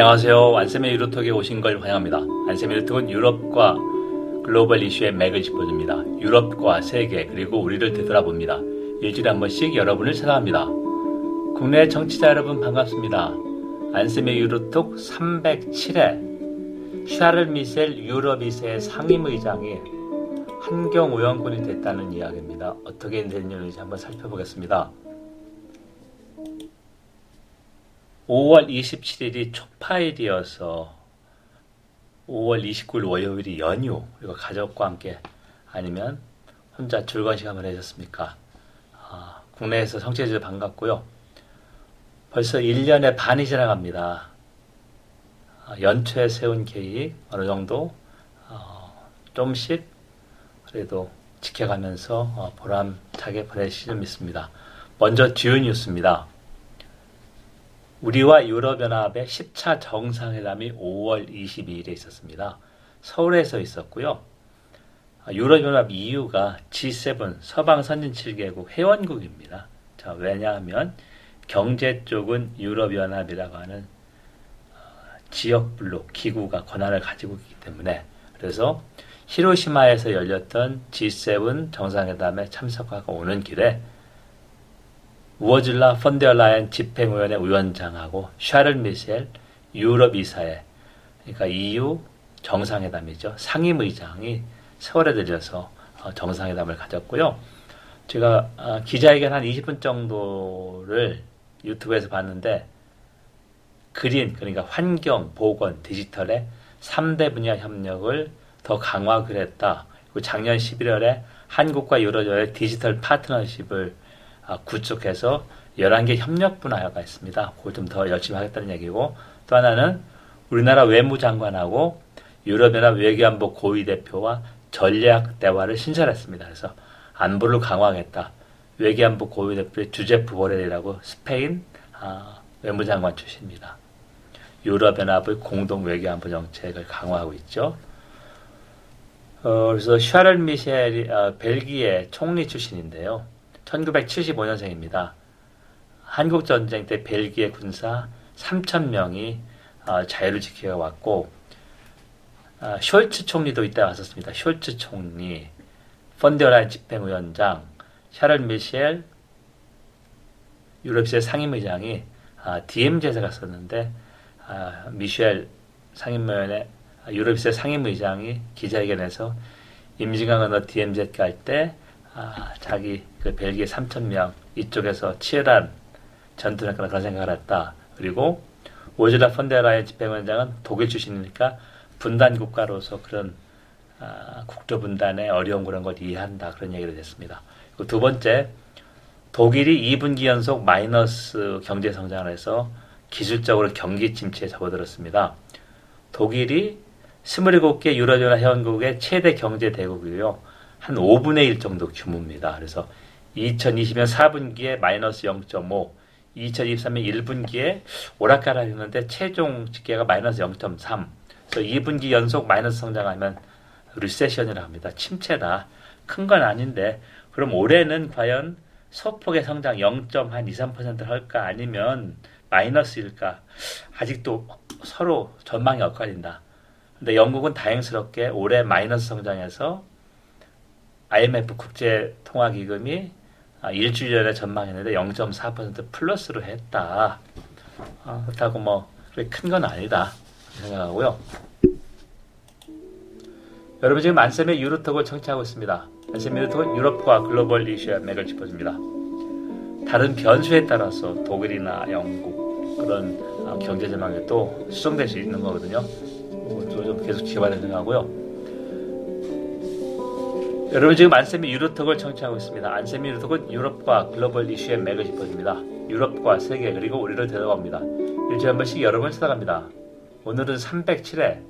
안녕하세요. 안쌤의 유로톡에 오신 걸 환영합니다. 안쌤의 유로톡은 유럽과 글로벌 이슈의 맥을 짚어줍니다. 유럽과 세계 그리고 우리를 되돌아봅니다. 일주일에 한 번씩 여러분을 찾아갑니다. 국내 정치자 여러분 반갑습니다. 안쌤의 유로톡 307회 샤를 미셀 유럽 이세 상임의장이 환경 오염군이 됐다는 이야기입니다. 어떻게 됐는지 한번 살펴보겠습니다. 5월 27일이 초파일이어서 5월 29일 월요일이 연휴 그리고 가족과 함께 아니면 혼자 즐거운 시간 보내셨습니까? 아, 국내에서 성취해주셔서 반갑고요. 벌써 1년의 반이 지나갑니다. 아, 연초에 세운 계획 어느 정도 어, 좀씩 그래도 지켜가면서 어, 보람차게 보내시길 줄 믿습니다. 먼저 주요 뉴스입니다. 우리와 유럽연합의 10차 정상회담이 5월 22일에 있었습니다. 서울에서 있었고요. 유럽연합 EU가 G7 서방 선진 7개국 회원국입니다. 자, 왜냐하면 경제 쪽은 유럽연합이라고 하는 어, 지역 블록 기구가 권한을 가지고 있기 때문에 그래서 히로시마에서 열렸던 G7 정상회담에 참석하고 오는 길에 우어질라 펀데어라이언 집행위원회 위원장하고 샤를 미셸 유럽 이사회 그러니까 EU 정상회담이죠 상임의장이 서울에 들려서 어, 정상회담을 가졌고요. 제가 어, 기자회견 한 20분 정도를 유튜브에서 봤는데 그린 그러니까 환경, 보건, 디지털의 3대 분야 협력을 더 강화를 했다. 그리고 작년 11월에 한국과 유럽의 디지털 파트너십을 아, 구축해서 11개 협력 분야가 있습니다. 그걸 좀 더 열심히 하겠다는 얘기고 또 하나는 우리나라 외무장관하고 유럽연합 외교안보 고위 대표와 전략 대화를 신설했습니다. 그래서 안보를 강화하겠다. 외교안보 고위 대표의 주제프 보렐이라고 스페인 아, 외무장관 출신입니다. 유럽연합의 공동 외교안보 정책을 강화하고 있죠. 어, 그래서 샤를 미셸이 어, 벨기에 총리 출신인데요. 1975년생입니다. 한국 전쟁 때 벨기에 군사 3천 명이 어, 자유를 지켜 왔고 어, 숄츠 총리도 이때 왔었습니다. 숄츠 총리, 펀데어라인 집행위원장, 샤를 미셸 유럽시의 상임의장이 아, DMZ에 갔었는데 아, 미셸 상임위원회 유럽시의 상임의장이 기자회견에서 임진강 언어 DMZ 갈 때 아, 자기 그 벨기에 3천 명 이쪽에서 치열한 전투를 했거나 그런 생각을 했다. 그리고 오즈라 펀데라의 집행원장은 독일 출신이니까 분단 국가로서 그런 아, 국조 분단의 어려운 그런 걸 이해한다 그런 얘기를 했습니다. 그리고 두 번째 독일이 2분기 연속 마이너스 경제 성장을 해서 기술적으로 경기 침체에 접어들었습니다. 독일이 27개 유럽연합 회원국의 최대 경제 대국이고요. 한 5분의 1 정도 규모입니다. 그래서 2020년 4분기에 마이너스 0.5, 2023년 1분기에 오락가락 했는데 최종 집계가 마이너스 0.3. 그래서 2분기 연속 마이너스 성장하면 리세션이라고 합니다. 침체다. 큰 건 아닌데 그럼 올해는 과연 소폭의 성장 0.2-3% 할까 아니면 마이너스일까? 아직도 서로 전망이 엇갈린다. 근데 영국은 다행스럽게 올해 마이너스 성장해서 IMF 국제 통화 기금이 1주일 전에 전망했는데 0.4% 플러스로 했다. 아, 그렇다고 뭐 큰 건 아니다 생각하고요. 여러분 지금 안쌤의 유로톡을 청취하고 있습니다. 안쌤의 유로톡은 유럽과 글로벌 이슈의 맥을 짚어줍니다. 다른 변수에 따라서 독일이나 영국 그런 아, 경제 전망이 또 수정될 수 있는 거거든요. 좀 계속 지켜봐야 되는 거고요. 여러분 지금 안쌤이 유로톡을 청취하고 있습니다. 안쌤이 유로톡은 유럽과 글로벌 이슈의 맥을 짚어줍니다. 유럽과 세계 그리고 우리를 데려갑니다. 일주일에 한 번씩 여러분을 찾아갑니다. 오늘은 307회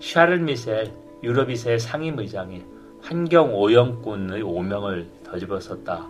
샤를 미셸 유럽 이사회 상임의장이 환경 오염꾼의 오명을 뒤집어썼다.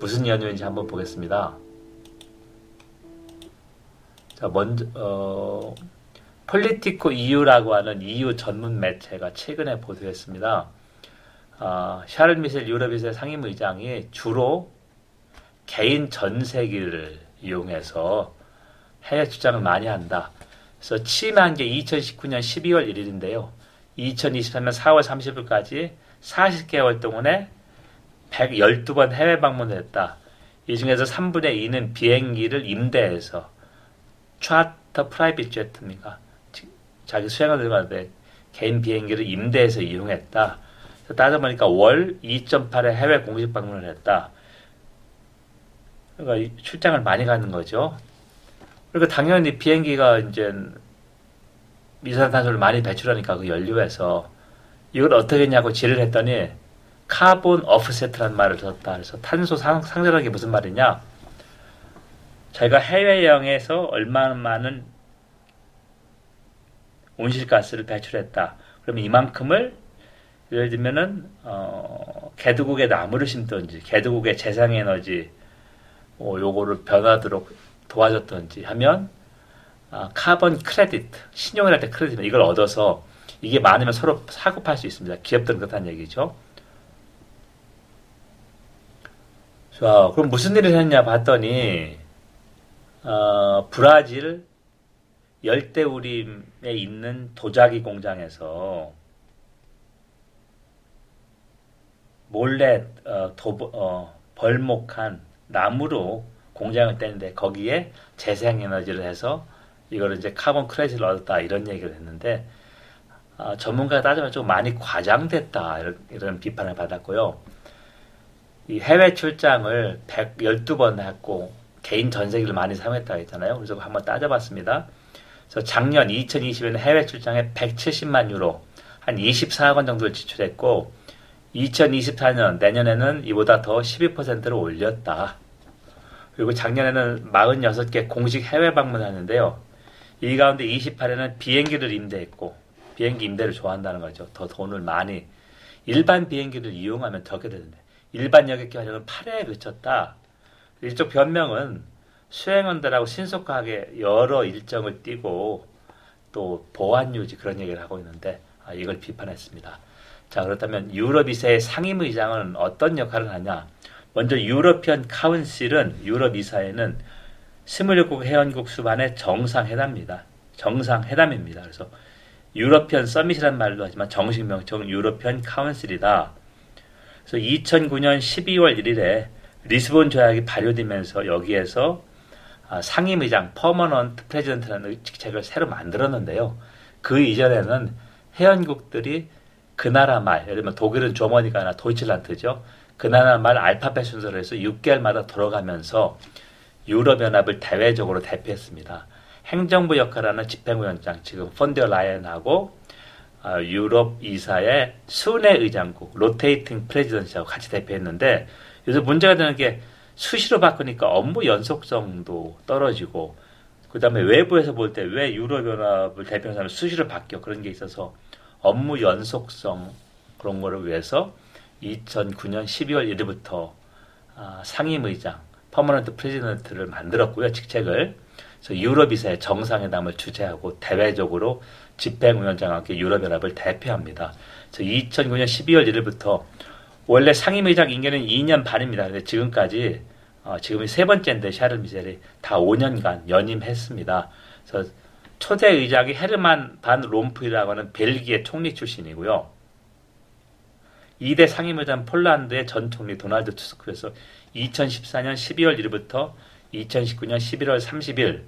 무슨 연유인지 한번 보겠습니다. 자, 먼저 어, 폴리티코 EU라고 하는 EU 전문 매체가 최근에 보도했습니다. 어, 샤를 미셸 유럽이사회 상임의장이 주로 개인 전세기를 이용해서 해외 출장을 많이 한다. 그래서 취임한 게 2019년 12월 1일인데요. 2023년 4월 30일까지 40개월 동안에 112번 해외 방문을 했다. 이 중에서 3분의 2는 비행기를 임대해서 차터 프라이빗 제트입니까? 자기 수행을 들어가는데 개인 비행기를 임대해서 이용했다. 따져보니까 월 2.8회 해외 공식 방문을 했다. 그러니까 출장을 많이 가는 거죠. 그러니까 당연히 비행기가 이제 이산화탄소를 많이 배출하니까 그 연료에서 이걸 어떻게 했냐고 질의를 했더니 carbon offset이라는 말을 썼다. 그래서 탄소 상, 상쇄하는 게 무슨 말이냐? 자기가 해외여행에서 얼마나 많은 온실가스를 배출했다. 그러면 이만큼을 예를 들면은 어, 개도국에 나무를 심든지 개도국에 재생 에너지 어, 요거를 변하도록 도와줬든지 하면 아, carbon credit 신용을 할 때 크레디트 이걸 얻어서 이게 많으면 서로 사고 팔 수 있습니다. 기업들은 그렇다는 얘기죠. 자, 그럼 무슨 일을 했냐 봤더니 어, 브라질 열대우림에 있는 도자기 공장에서 몰래 어, 도, 어, 벌목한 나무로 공장을 떼는데 거기에 재생에너지를 해서 이거를 이제 카본 크레딧을 얻었다 이런 얘기를 했는데 어, 전문가가 따지면 좀 많이 과장됐다 이런, 이런 비판을 받았고요. 이 해외 출장을 112번 했고 개인 전세기를 많이 사용했다고 했잖아요. 그래서 한번 따져봤습니다. 그래서 작년 2020년 해외 출장에 170만 유로 한 24억 원 정도를 지출했고 2024년 내년에는 이보다 더 12%를 올렸다. 그리고 작년에는 46개 공식 해외 방문하는데요. 이 가운데 28에는 비행기를 임대했고 비행기 임대를 좋아한다는 거죠. 더 돈을 많이 일반 비행기를 이용하면 적게 되는데 일반 여객기 활용은 8회에 그쳤다. 일종 변명은 수행원들하고 신속하게 여러 일정을 띄고 또 보안 유지 그런 얘기를 하고 있는데 아, 이걸 비판했습니다. 자 그렇다면 유럽 이사회 상임의장은 어떤 역할을 하냐? 먼저 European Council은 유럽 이사회는 27국 회원국 수반의 정상회담입니다. 정상회담입니다. 그래서 European Summit이란 말도 하지만 정식 명칭은 European Council이다. 그래서 2009년 12월 1일에 리스본 조약이 발효되면서 여기에서 아, 상임의장 permanent president라는 직책을 새로 만들었는데요. 그 이전에는 회원국들이 그 나라 말, 예를 들면 독일은 Germany가 아니라 Deutschland죠. 그 나라 말 알파벳 순서로 해서 6개월마다 돌아가면서 유럽연합을 대외적으로 대표했습니다. 행정부 역할하는 집행위원장, 지금 폰데어라이엔하고 아, 유럽 이사회 순회 의장국 rotating presidency하고 같이 대표했는데 요새 문제가 되는 게 수시로 바꾸니까 업무 연속성도 떨어지고 그 다음에 외부에서 볼 때 왜 유럽연합을 대표하는 사람이 수시로 바뀌어 그런 게 있어서 업무 연속성 그런 거를 위해서 2009년 12월 1일부터 아, 상임의장 permanent president를 만들었고요 직책을 그래서 유럽 이사회 정상회담을 주재하고 대외적으로 집행위원장과 함께 유럽연합을 대표합니다. 그래서 2009년 12월 1일부터 원래 상임의장 임기는 2년 반입니다. 근데 지금까지 어, 지금이 세 번째인데 샤를 미셀이 다 5년간 연임했습니다. 그래서 초대 의장이 헤르만 반 롬프이라고 하는 벨기에 총리 출신이고요. 2대 상임의장 폴란드의 전 총리 도널드 투스크에서 2014년 12월 1일부터 2019년 11월 30일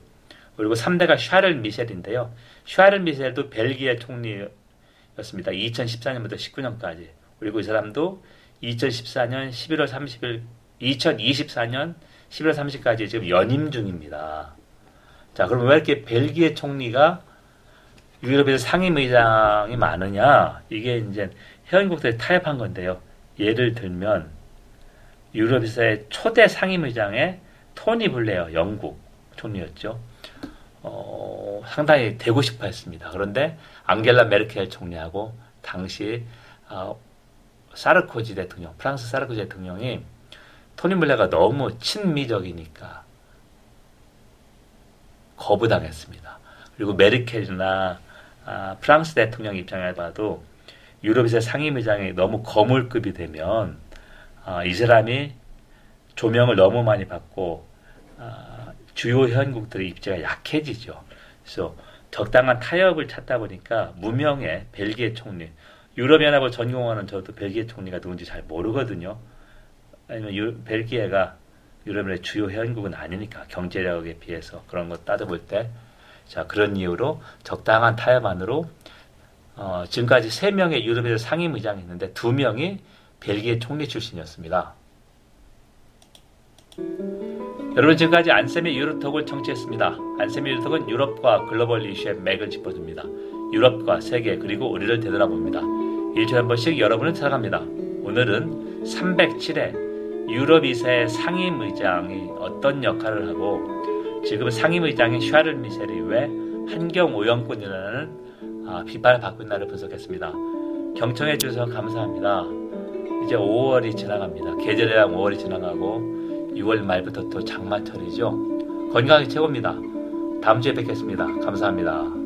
그리고 3대가 샤를 미셸인데요. 샤를 미셸도 벨기에 총리였습니다. 2014년부터 19년까지. 그리고 이 사람도 2014년 11월 30일, 2024년 11월 30일까지 지금 연임 중입니다. 자, 그럼 왜 이렇게 벨기에 총리가 유럽에서 상임의장이 많으냐? 이게 이제 회원국들이 타협한 건데요. 예를 들면 유럽에서의 초대 상임의장에 토니 블레어 영국 총리였죠. 어, 상당히 되고 싶어 했습니다. 그런데 앙겔라 메르켈 총리하고 당시 어, 사르코지 대통령, 프랑스 사르코지 대통령이 토니 블레가 너무 친미적이니까 거부당했습니다. 그리고 메르켈이나 아, 프랑스 대통령 입장에 봐도 유럽에서 상임의장이 너무 거물급이 되면 아, 이 사람이 조명을 너무 많이 받고 아, 주요 회원국들의 입지가 약해지죠. 그래서 적당한 타협을 찾다 보니까 무명의 벨기에 총리, 유럽연합을 전공하는 저도 벨기에 총리가 누군지 잘 모르거든요. 아니면 유, 벨기에가 유럽의 주요 회원국은 아니니까 경제력에 비해서 그런 거 따져볼 때, 자 그런 이유로 적당한 타협안으로 어, 지금까지 세 명의 유럽에서 상임 의장이 있는데 두 명이 벨기에 총리 출신이었습니다. 여러분 지금까지 안쌤의 유로톡을 청취했습니다. 안쌤의 유로톡은 유럽과 글로벌 이슈의 맥을 짚어줍니다. 유럽과 세계 그리고 우리를 되돌아봅니다. 일주일에 한 번씩 여러분을 찾아갑니다. 오늘은 307회 유럽 이사의 상임의장이 어떤 역할을 하고 지금 상임의장인 샤를 미셸이 왜 환경 오염꾼이라는 아, 비판을 받고 있나를 분석했습니다. 경청해 주셔서 감사합니다. 이제 5월이 지나갑니다. 계절이랑 5월이 지나가고 6월 말부터 또 장마철이죠. 건강이 최고입니다. 다음 주에 뵙겠습니다. 감사합니다.